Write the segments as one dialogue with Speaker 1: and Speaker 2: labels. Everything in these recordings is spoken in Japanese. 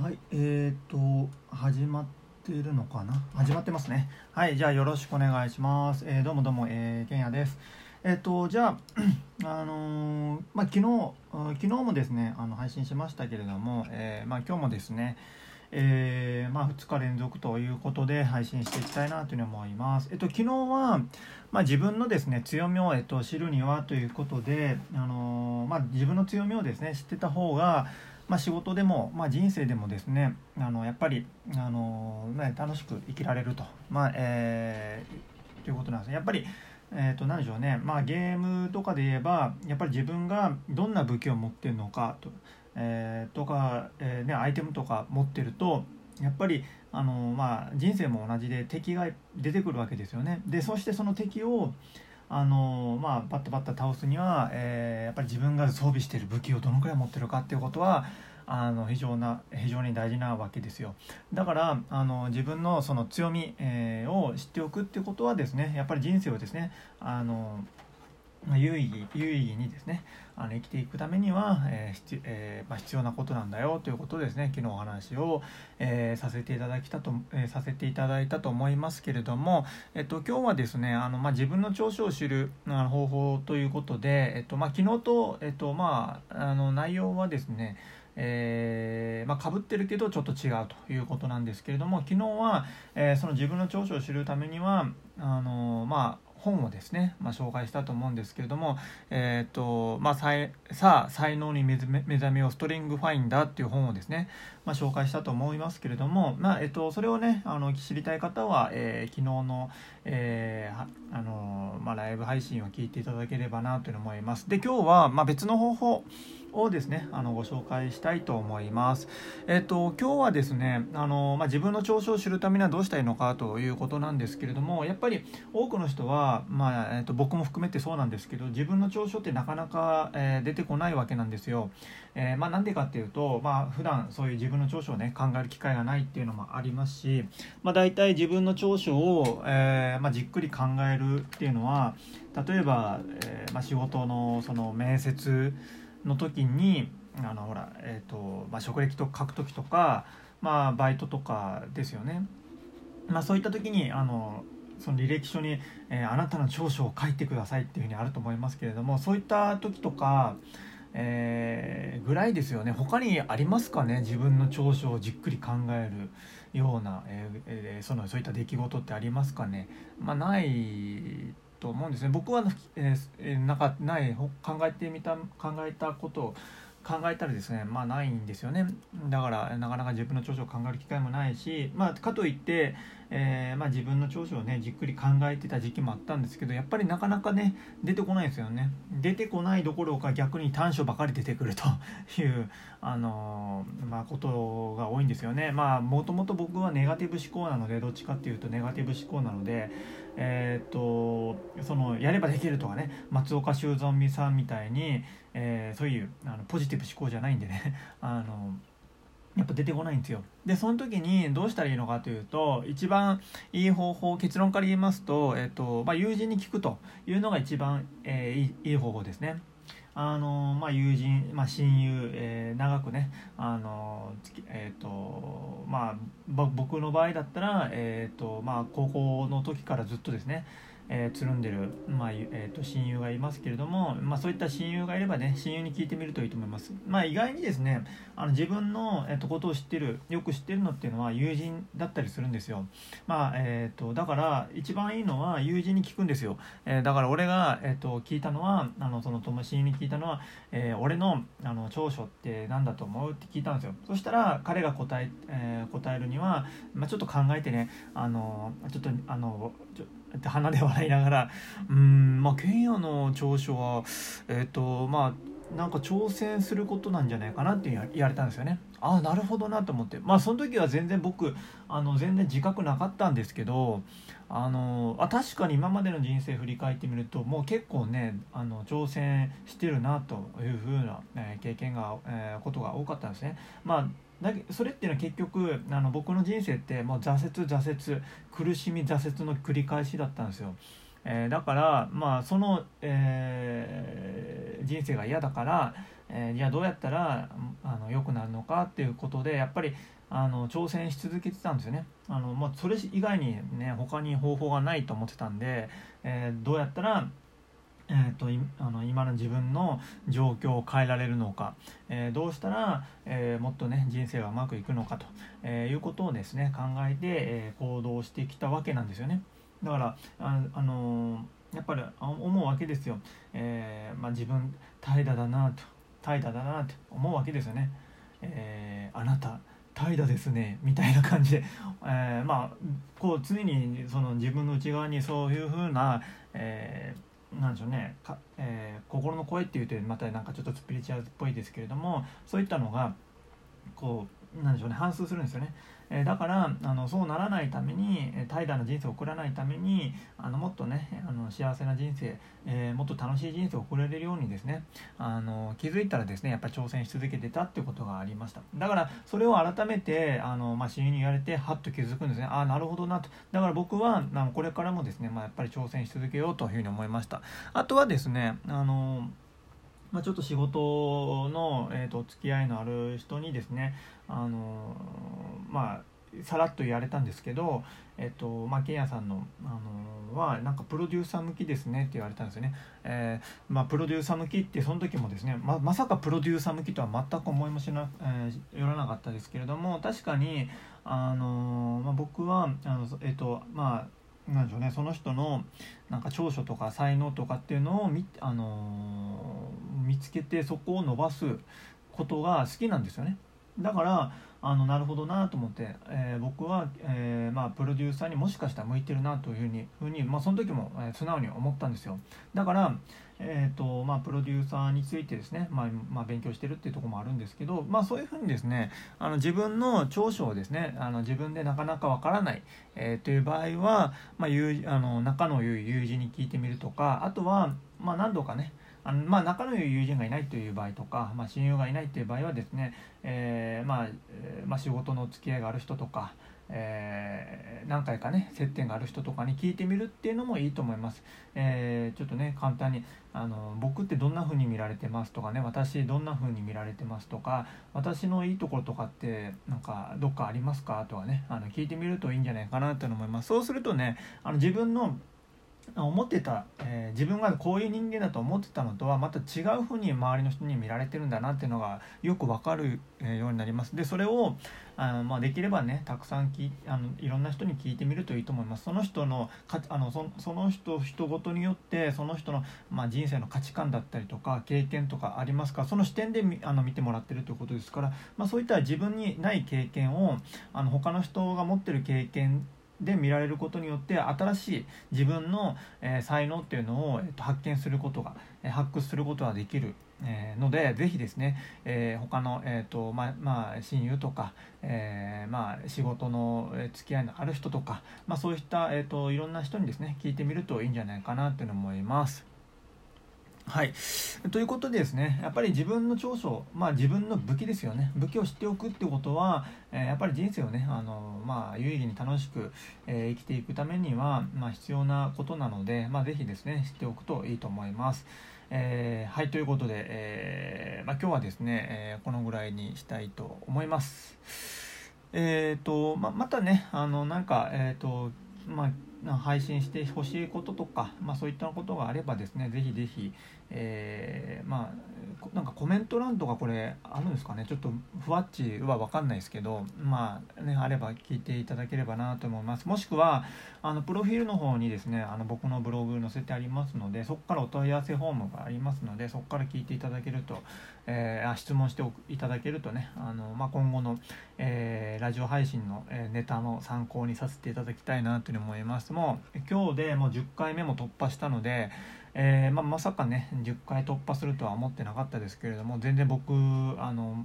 Speaker 1: はい、えーと、始まってるのかな？始まってますね。はい、じゃあよろしくお願いします。えー、どうもどうも、えー、けんやです。えっ、と、じゃあ、あのーまあ、昨日、昨日もですね、あの配信しましたけれども、えー、まあ、今日もですね、えーまあ、2日連続ということで配信していきたいなというふうに思います。えっと、昨日は、まあ、自分のですね強みを、えっと、知るにはということで、あのまあ、自分の強みをですね知ってた方が、まあ、仕事でも、まあ、人生でもですねあのやっぱり、あのね、楽しく生きられると、まあえー、ということなんですね。やっぱりえー、と何でしょうね、まあ、ゲームとかで言えばやっぱり自分がどんな武器を持ってるのかと,、えー、とか、えーね、アイテムとか持ってるとやっぱりあの、まあ、人生も同じで敵が出てくるわけですよね。でそしてその敵をあのまあ、バッタバッタ倒すには、えー、やっぱり自分が装備している武器をどのくらい持ってるかっていうことはあの非常な非常に大事なわけですよ。だからあの自分のその強み、えー、を知っておくってことはですねやっぱり人生をですねあの有意義有意義にですねあの生きていくためには、えーえー、まあ、必要なことなんだよということですね昨日お話を、えー、させていただきたと、えさせていただいたと思いますけれども、えっと、今日はですねあの、まあ、自分の長所を知る方法ということで、えっとま、昨日と、えっとまあ、あの内容はですねえー、まあ、被ってるけどちょっと違うということなんですけれども昨日は、えー、その自分の長所を知るためにはあのまあ本をですね、まあ、紹介したと思うんですけれども、えーとまあ、さあ才能に目覚めようストリングファインダーっていう本をですね、まあ、紹介したと思いますけれども、まあえーと、それをねあの知りたい方は、えー、昨日の,、えーあのまあ、ライブ配信を聞いていただければなという思います。で今日は、まあ、別の方法をですねあのご紹介したいと思います。えっ、と今日はですねあの、まあ、自分の長所を知るためにはどうしたらいいのかということなんですけれどもやっぱり多くの人は、まあえっと、僕も含めてそうなんですけど自分の長所ってなかなか、えー、出てこないわけなんですよ。えー、まあ、なんでかっていうと、まあ普段そういう自分の長所をね考える機会がないっていうのもありますし、まあ、大体自分の長所を、えー、まあ、じっくり考えるっていうのは例えば、えまあ、仕事のその面接の時にあのほら、えーとまあ、職歴と書く時とか、まあ、バイトとかですよね、まあ、そういった時にあのその履歴書に、えー、あなたの長所を書いてくださいっていうふうにあると思いますけれどもそういった時とか、えー、ぐらいですよね。他にありますかね？自分の長所をじっくり考えるような、えー、そのそういった出来事ってありますかね、まあ、ないと思うんですね。僕は、えー、なかない。考えてみた考えたこと考えたらですねまあないんですよね。だからなかなか自分の長所を考える機会もないしまあかといってえー、まあ、自分の長所をねじっくり考えてた時期もあったんですけどやっぱりなかなかね出てこないですよね。出てこないどころか逆に短所ばかり出てくるというあのー、まあ、ことが多いんですよね。まあもともと僕はネガティブ思考なのでどっちかっていうとネガティブ思考なのでえー、っとそのやればできるとかね松岡修造美さんみたいに、えー、そういうあのポジティブ思考じゃないんでね あのやっぱ出てこないんですよ。でその時にどうしたらいいのかというと一番いい方法結論から言いますと,、えーとまあ、友人に聞くというのが一番、えー、いい方法ですね。あのまあ、友人、まあ、親友、えー、長くねあの、えーとまあ、僕の場合だったら、えーとまあ、高校の時からずっとですねえー、つるんでる、まあえー、と親友がいますけれども、まあ、そういった親友がいればね親友に聞いてみるといいと思います、まあ、意外にですねあの自分の、えー、とことを知ってるよく知ってるのっていうのは友人だったりするんですよ、まあえーと、だから一番いいのは友人に聞くんですよ、えー、だから俺が、えーと、聞いたのはあのその友親友に聞いたのは、えー、俺のあの長所って何だと思うって聞いたんですよ。そしたら彼が答ええー、答えるには、まあ、ちょっと考えてねあのちょっとあのちょって鼻で笑いながらうんまあケンヤの長所はえっ、ー、とまあなんか挑戦することなんじゃないかなって言われたんですよね。ああなるほどなと思ってまあその時は全然僕あの全然自覚なかったんですけどあのあ確かに今までの人生振り返ってみるともう結構ねあの挑戦してるなというふうな、え、経験が、えー、ことが多かったんですね。まあだけそれっていうのは結局あの僕の人生ってもう挫折挫折苦しみ挫折の繰り返しだったんですよ、えー、だからまあその、えー、人生が嫌だから、えー、じゃあどうやったらあの良くなるのかっていうことでやっぱりあの挑戦し続けてたんですよね。あの、まあ、それ以外にね他に方法がないと思ってたんで、え、どうやったらえーと、あの今の自分の状況を変えられるのか、えー、どうしたら、えー、もっとね人生がうまくいくのかと、えー、いうことをですね考えて、え行動してきたわけなんですよね。だからあ、あのやっぱり思うわけですよ、えまあ、自分怠惰だなと怠惰だなと思うわけですよね、えあなた怠惰ですねみたいな感じで、えまあこう常にその自分の内側にそういうふうな、えーなんでしょうねか、えー、心の声っていうとまたなんかちょっとスピリチュアルっぽいですけれどもそういったのがこうなんでしょうね反芻するんですよね。えだからあのそうならないために怠惰な人生を送らないためにあのもっとねあの幸せな人生、えー、もっと楽しい人生を送れるようにですねあの気づいたらですねやっぱり挑戦し続けてたっていうことがありました。だからそれを改めてあの、まあ、親友に言われてはっと気づくんですね。ああなるほどなと。だから僕はあのこれからもですね、まあ、やっぱり挑戦し続けようというふうに思いました。あとはですねあのまあ、ちょっと仕事の、えーと、付き合いのある人にですねあのまあさらっと言われたんですけど、えっとまあ、ケンヤさんの、あのはなんかプロデューサー向きですねって言われたんですよね、えー、まあ、プロデューサー向きってその時もですねままさかプロデューサー向きとは全く思いもしな、えー、よらなかったですけれども確かに、あのまあ、僕はあの、えっとまあなんでしょうね、その人のなんか長所とか才能とかっていうのを見,、あの見つけてそこを伸ばすことが好きなんですよね。だからあのなるほどなと思って、えー、僕は、えー、まあ、プロデューサーにもしかしたら向いてるなというふうにふうに、まあ、その時も、えー、素直に思ったんですよ。だから、えーとまあ、プロデューサーについてですね、まあまあ、勉強してるっていうところもあるんですけど、まあ、そういうふうにですねあの自分の長所をですねあの自分でなかなかわからない、えー、という場合は、まあ、友あの仲の良い友人に聞いてみるとかあとは、まあ、何度かねあのまあ、仲の良い友人がいないという場合とか、まあ、親友がいないという場合はですね、えー、まあ、まあ、仕事の付き合いがある人とか、えー、何回かね接点がある人とかに聞いてみるっていうのもいいと思います、えー、ちょっとね簡単にあの僕ってどんな風に見られてますとかね私どんな風に見られてますとか私のいいところとかってなんかどっかありますかとかねあの聞いてみるといいんじゃないかなと思います。そうするとねあの自分の思ってた、えー、自分がこういう人間だと思ってたのとはまた違うふうに周りの人に見られてるんだなっていうのがよく分かるようになります。でそれをあの、まあ、できればねたくさんきあのいろんな人に聞いてみるといいと思います。その人のかあのそその人人ごとによってその人の、まあ、人生の価値観だったりとか経験とかありますか？その視点であの見てもらってるということですから、まあ、そういった自分にない経験をあの他の人が持ってる経験で見られることによって新しい自分の、えー、才能っていうのを、えー、と発見することが、えー、発掘することができる、えー、のでぜひですね、えー、他の、えーとままあ、親友とか、えーまあ、仕事の付き合いのある人とか、まあ、そういった、えーと、いろんな人にですね聞いてみるといいんじゃないかなというの思います。はい。ということでですね、やっぱり自分の長所、まあ自分の武器ですよね。武器を知っておくってことは、えー、やっぱり人生をね、あの、まあ有意義に楽しく、えー、生きていくためには、まあ必要なことなので、まあぜひですね、知っておくといいと思います。えー、はい、ということで、えまあ今日はですね、えこのぐらいにしたいと思います。えっ、と、ま、またね、あの、なんか、えっ、と、まあ配信してほしいこととか、まあ、そういったことがあればですねぜひぜひ、えー、まあなんかコメント欄とかこれあるんですかねちょっとふわっちは分かんないですけどまあねあれば聞いていただければなと思います。もしくはあのプロフィールの方にですねあの僕のブログ載せてありますのでそこからお問い合わせフォームがありますのでそこから聞いていただけると、えー、質問していただけるとねあの、まあ、今後の、えー、ラジオ配信の、ネタの参考にさせていただきたいなというふうに思います。も今日でもう10回目も突破したのでえー、まあ、まさかね10回突破するとは思ってなかったですけれども全然僕あの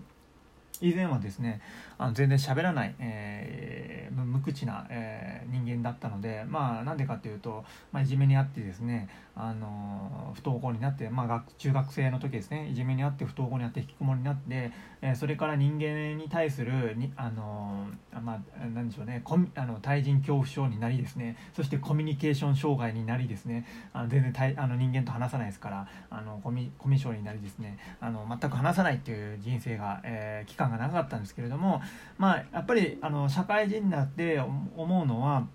Speaker 1: 以前はですねあの全然喋らない、えー、無口な、えー、人間だったのでまあなんでかっていうと、まあ、いじめにあってですねあの不登校になって、まあ、学中学生の時ですねいじめにあって不登校になって引きこもりになって、えー、それから人間に対するにあのまあなんでしょうねコミあの対人恐怖症になりですね。そしてコミュニケーション障害になりですね。あの全然対あの人間と話さないですからあのコミコミュ障になりですね。あの全く話さないっていう人生が、えー、期間が長かったんですけれどもまあやっぱりあの社会人になって思うのは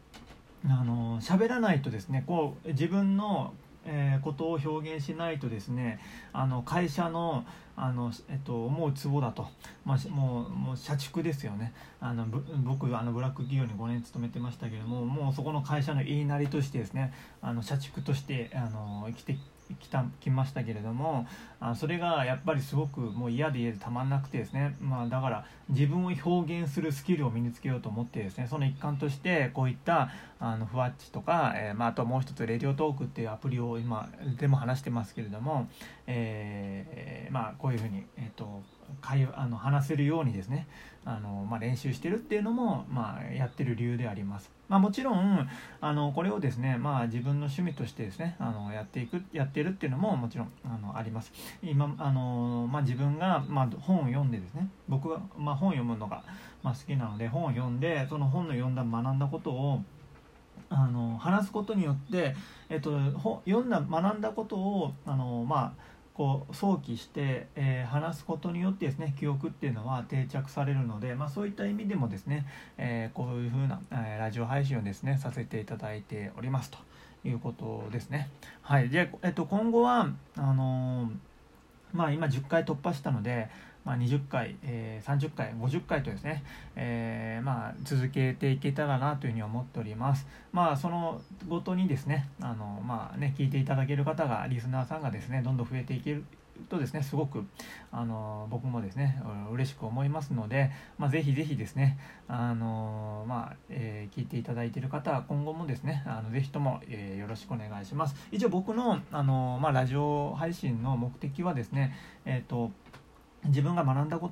Speaker 1: あの喋らないとですねこう自分のえー、ことを表現しないとですねあの会社のあの、えっと、思うツボだと、まあ、もうもう社畜ですよね。あの僕あのブラック企業に5年勤めてましたけどももうそこの会社の言いなりとしてですねあの社畜としてあの生きて来た来ましたけれどもあそれがやっぱりすごくもう嫌で嫌でたまんなくてですね、まあ、だから自分を表現するスキルを身につけようと思ってですねその一環としてこういったあのふわっちとか、えー、まあ、あともう一つレディオトークっていうアプリを今でも話してますけれども、えー、まあ、こういうふうに、えーと、会あの話せるようにですねあの、まあ、練習してるっていうのも、まあ、やってる理由であります。まあ、もちろんあのこれをですね、まあ、自分の趣味としてですねあのやっていくやってるっていうのももちろんあのあります今あの、まあ、自分が、まあ、本を読んでですね僕は、まあ、本を読むのが、まあ、好きなので本を読んでその本の読んだ学んだことをあの話すことによって、えっと、読んだ学んだことをあの、まあ、こう想起して、えー、話すことによってですね記憶っていうのは定着されるので、まあ、そういった意味でもですね、えー、こういうふうな、えー、ラジオ配信をですねさせていただいておりますということですね。はい、で、えっと、今後はあのまあ、今10回突破したので、まあ、20回、えー、30回、50回とですね、えー、まあ、続けていけたらなというふうに思っております。まあ、そのごとにですね、あの、まあね、聞いていただける方が、リスナーさんがですね、どんどん増えていけるとですねすごくあの僕もですね嬉しく思いますので、まあ、ぜひぜひですねあの、まあえー、聞いていただいている方は今後もですねあのぜひとも、えー、よろしくお願いします以上僕のあの、まあ、ラジオ配信の目的はですねえっ、ー、と自分が学んだこと